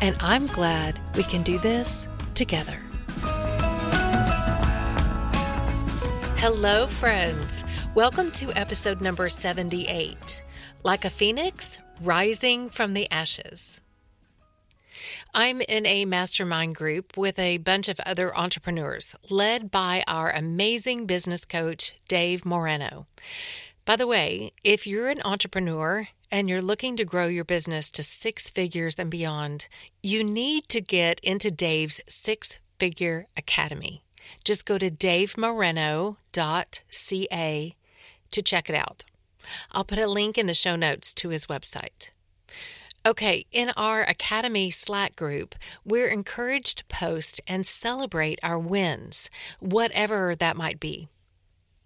and I'm glad we can do this together. Hello, friends. Welcome to episode number 78 Like a Phoenix Rising from the Ashes. I'm in a mastermind group with a bunch of other entrepreneurs led by our amazing business coach, Dave Moreno. By the way, if you're an entrepreneur and you're looking to grow your business to six figures and beyond, you need to get into Dave's Six Figure Academy. Just go to davemoreno.ca to check it out. I'll put a link in the show notes to his website. Okay, in our Academy Slack group, we're encouraged to post and celebrate our wins, whatever that might be.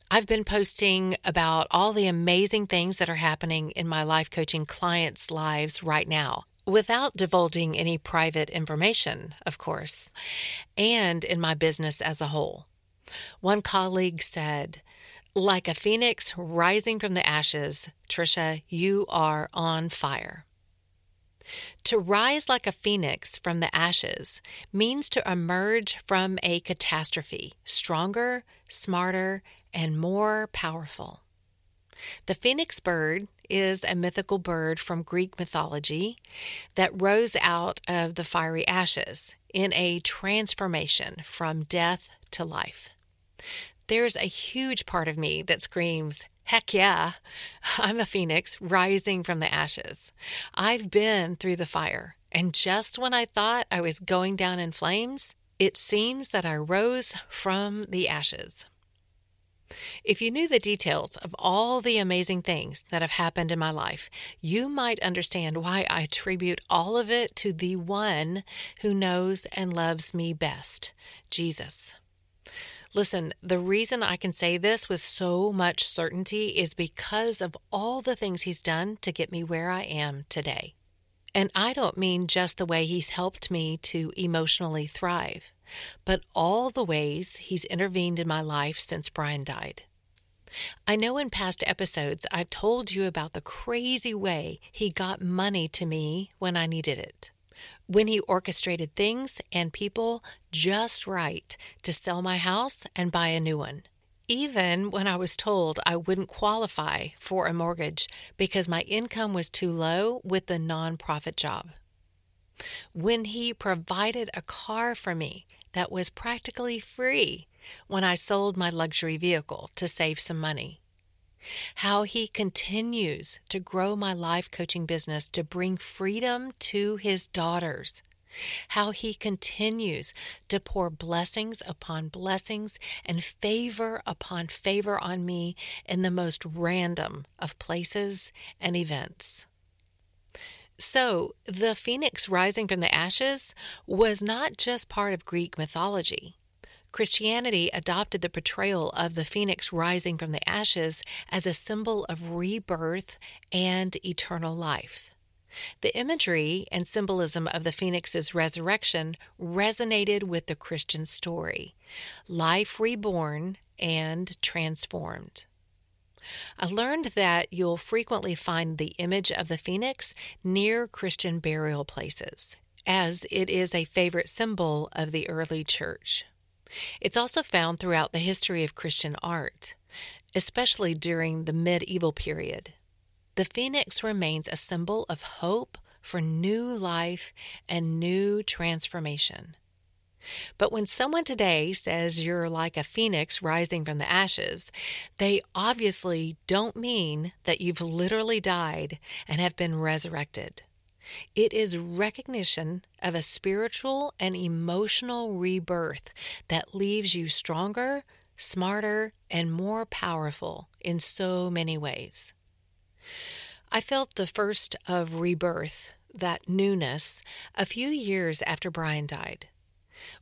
I've been posting about all the amazing things that are happening in my life coaching clients' lives right now without divulging any private information, of course, and in my business as a whole. One colleague said, like a phoenix rising from the ashes, Tricia, you are on fire. To rise like a phoenix from the ashes means to emerge from a catastrophe stronger, smarter, and more powerful. The phoenix bird is a mythical bird from Greek mythology that rose out of the fiery ashes in a transformation from death to life. There's a huge part of me that screams, Heck yeah, I'm a phoenix rising from the ashes. I've been through the fire, and just when I thought I was going down in flames, it seems that I rose from the ashes. If you knew the details of all the amazing things that have happened in my life, you might understand why I attribute all of it to the one who knows and loves me best Jesus. Listen, the reason I can say this with so much certainty is because of all the things He's done to get me where I am today. And I don't mean just the way He's helped me to emotionally thrive but all the ways He's intervened in my life since Brian died. I know in past episodes I've told you about the crazy way He got money to me when I needed it. When He orchestrated things and people just right to sell my house and buy a new one. Even when I was told I wouldn't qualify for a mortgage because my income was too low with the nonprofit job when he provided a car for me that was practically free when I sold my luxury vehicle to save some money. How he continues to grow my life coaching business to bring freedom to his daughters. How he continues to pour blessings upon blessings and favor upon favor on me in the most random of places and events. So, the phoenix rising from the ashes was not just part of Greek mythology. Christianity adopted the portrayal of the phoenix rising from the ashes as a symbol of rebirth and eternal life. The imagery and symbolism of the phoenix's resurrection resonated with the Christian story life reborn and transformed. I learned that you'll frequently find the image of the phoenix near Christian burial places, as it is a favorite symbol of the early church. It's also found throughout the history of Christian art, especially during the medieval period. The phoenix remains a symbol of hope for new life and new transformation. But when someone today says you're like a phoenix rising from the ashes, they obviously don't mean that you've literally died and have been resurrected. It is recognition of a spiritual and emotional rebirth that leaves you stronger, smarter, and more powerful in so many ways. I felt the first of rebirth, that newness, a few years after Brian died.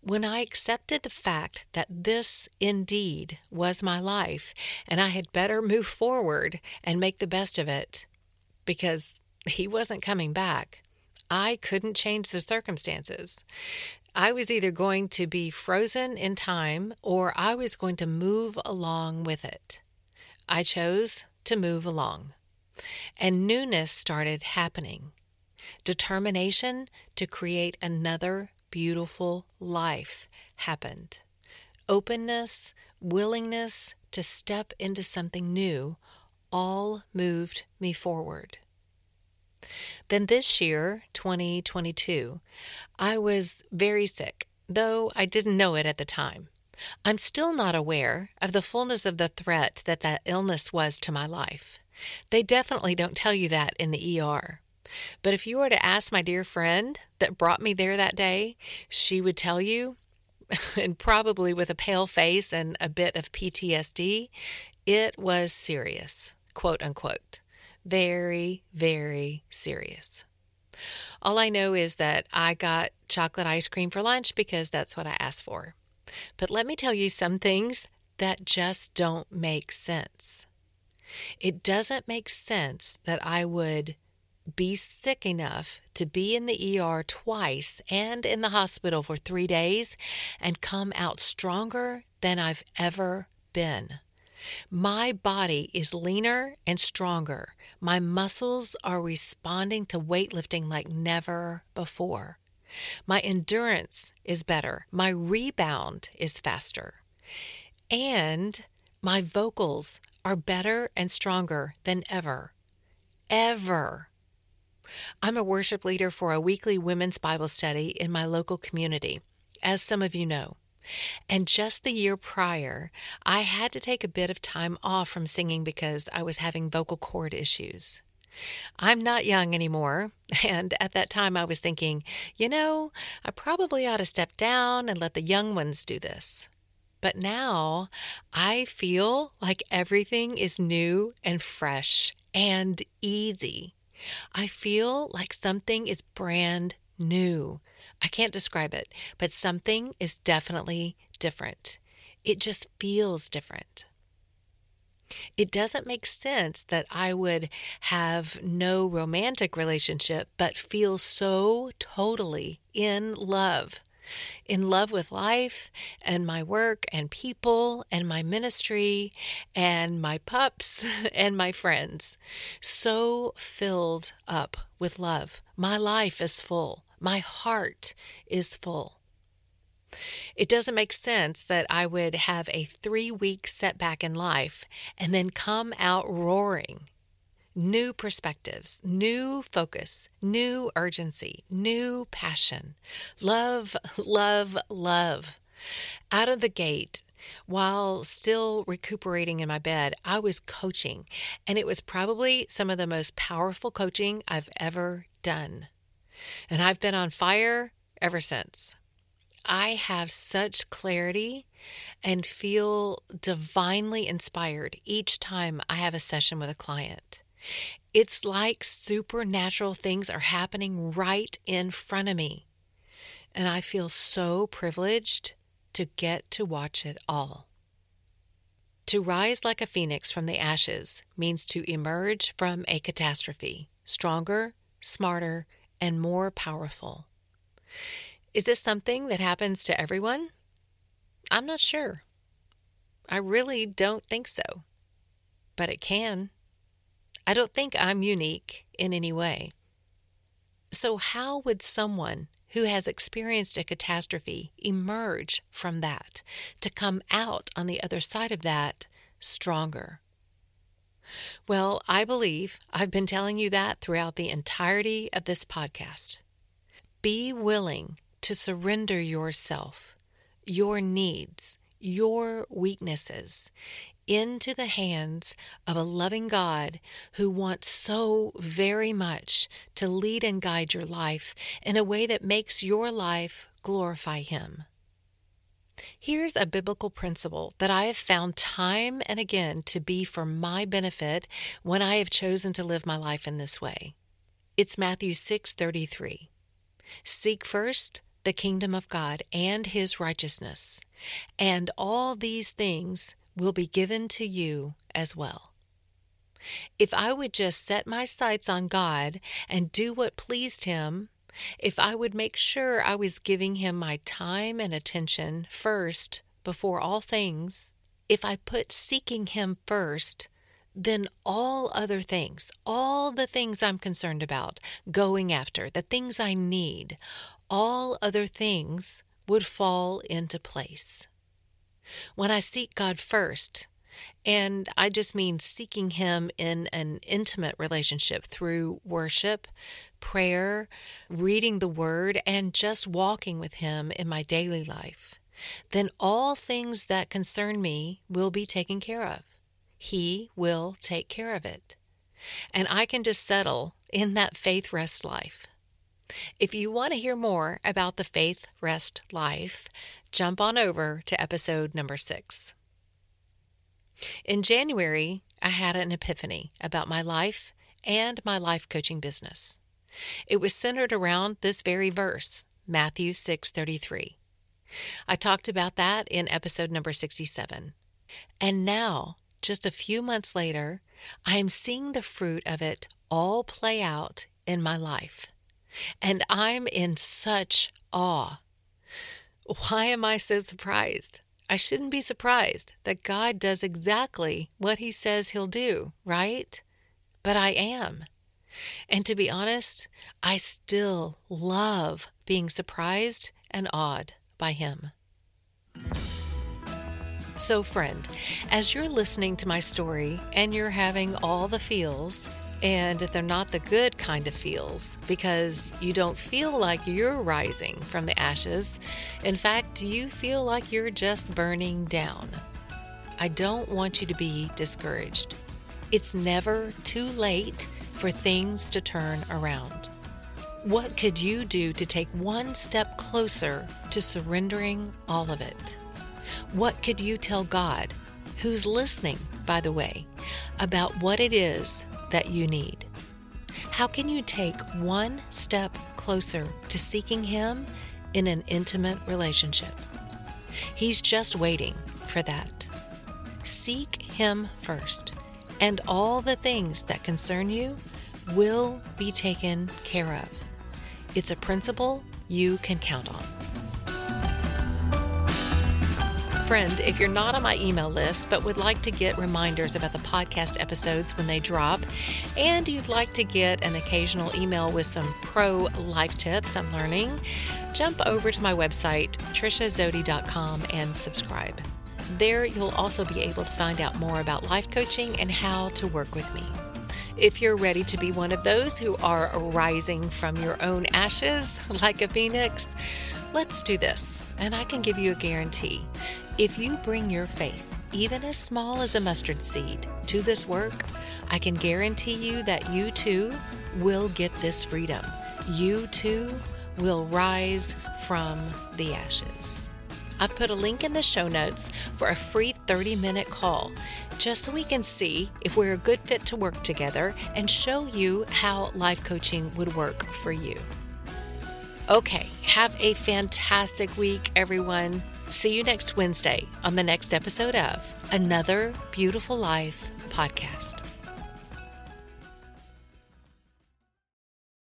When I accepted the fact that this indeed was my life and I had better move forward and make the best of it because he wasn't coming back, I couldn't change the circumstances. I was either going to be frozen in time or I was going to move along with it. I chose to move along. And newness started happening. Determination to create another beautiful life happened. Openness, willingness to step into something new all moved me forward. Then this year, 2022, I was very sick, though I didn't know it at the time. I'm still not aware of the fullness of the threat that that illness was to my life. They definitely don't tell you that in the ER. But if you were to ask my dear friend that brought me there that day, she would tell you, and probably with a pale face and a bit of PTSD, it was serious, quote unquote. Very, very serious. All I know is that I got chocolate ice cream for lunch because that's what I asked for. But let me tell you some things that just don't make sense. It doesn't make sense that I would be sick enough to be in the ER twice and in the hospital for three days and come out stronger than I've ever been. My body is leaner and stronger. My muscles are responding to weightlifting like never before. My endurance is better. My rebound is faster. And my vocals are better and stronger than ever. Ever. I'm a worship leader for a weekly women's Bible study in my local community, as some of you know. And just the year prior, I had to take a bit of time off from singing because I was having vocal cord issues. I'm not young anymore, and at that time I was thinking, you know, I probably ought to step down and let the young ones do this. But now I feel like everything is new and fresh and easy. I feel like something is brand new. I can't describe it, but something is definitely different. It just feels different. It doesn't make sense that I would have no romantic relationship but feel so totally in love in love with life and my work and people and my ministry and my pups and my friends. So filled up with love. My life is full. My heart is full. It doesn't make sense that I would have a three week setback in life and then come out roaring new perspectives, new focus, new urgency, new passion. Love, love, love. Out of the gate, while still recuperating in my bed, I was coaching, and it was probably some of the most powerful coaching I've ever done. And I've been on fire ever since. I have such clarity and feel divinely inspired each time I have a session with a client. It's like supernatural things are happening right in front of me. And I feel so privileged to get to watch it all. To rise like a phoenix from the ashes means to emerge from a catastrophe stronger, smarter, and more powerful. Is this something that happens to everyone? I'm not sure. I really don't think so. But it can. I don't think I'm unique in any way. So, how would someone who has experienced a catastrophe emerge from that to come out on the other side of that stronger? Well, I believe I've been telling you that throughout the entirety of this podcast. Be willing to surrender yourself, your needs, your weaknesses into the hands of a loving God who wants so very much to lead and guide your life in a way that makes your life glorify Him. Here's a biblical principle that I have found time and again to be for my benefit when I have chosen to live my life in this way. It's Matthew 6:33. Seek first the kingdom of God and his righteousness, and all these things will be given to you as well. If I would just set my sights on God and do what pleased Him, if I would make sure I was giving Him my time and attention first before all things, if I put seeking Him first, then all other things, all the things I'm concerned about, going after, the things I need, all other things would fall into place. When I seek God first, and I just mean seeking Him in an intimate relationship through worship, prayer, reading the Word, and just walking with Him in my daily life, then all things that concern me will be taken care of. He will take care of it. And I can just settle in that faith rest life. If you want to hear more about the faith rest life, jump on over to episode number six. In January, I had an epiphany about my life and my life coaching business. It was centered around this very verse, Matthew 6:33. I talked about that in episode number 67. And now, just a few months later, I am seeing the fruit of it all play out in my life. And I'm in such awe. Why am I so surprised? I shouldn't be surprised that God does exactly what He says He'll do, right? But I am. And to be honest, I still love being surprised and awed by Him. So, friend, as you're listening to my story and you're having all the feels, and they're not the good kind of feels because you don't feel like you're rising from the ashes. In fact, you feel like you're just burning down. I don't want you to be discouraged. It's never too late for things to turn around. What could you do to take one step closer to surrendering all of it? What could you tell God, who's listening, by the way, about what it is that you need? How can you take one step closer to seeking Him in an intimate relationship? He's just waiting for that. Seek Him first, and all the things that concern you will be taken care of. It's a principle you can count on. Friend, if you're not on my email list but would like to get reminders about the podcast episodes when they drop, and you'd like to get an occasional email with some pro life tips I'm learning, jump over to my website, triciazody.com, and subscribe. There, you'll also be able to find out more about life coaching and how to work with me. If you're ready to be one of those who are rising from your own ashes like a phoenix, let's do this, and I can give you a guarantee. If you bring your faith, even as small as a mustard seed, to this work, I can guarantee you that you too will get this freedom. You too will rise from the ashes. I've put a link in the show notes for a free 30 minute call just so we can see if we're a good fit to work together and show you how life coaching would work for you. Okay, have a fantastic week, everyone. See you next Wednesday on the next episode of Another Beautiful Life podcast.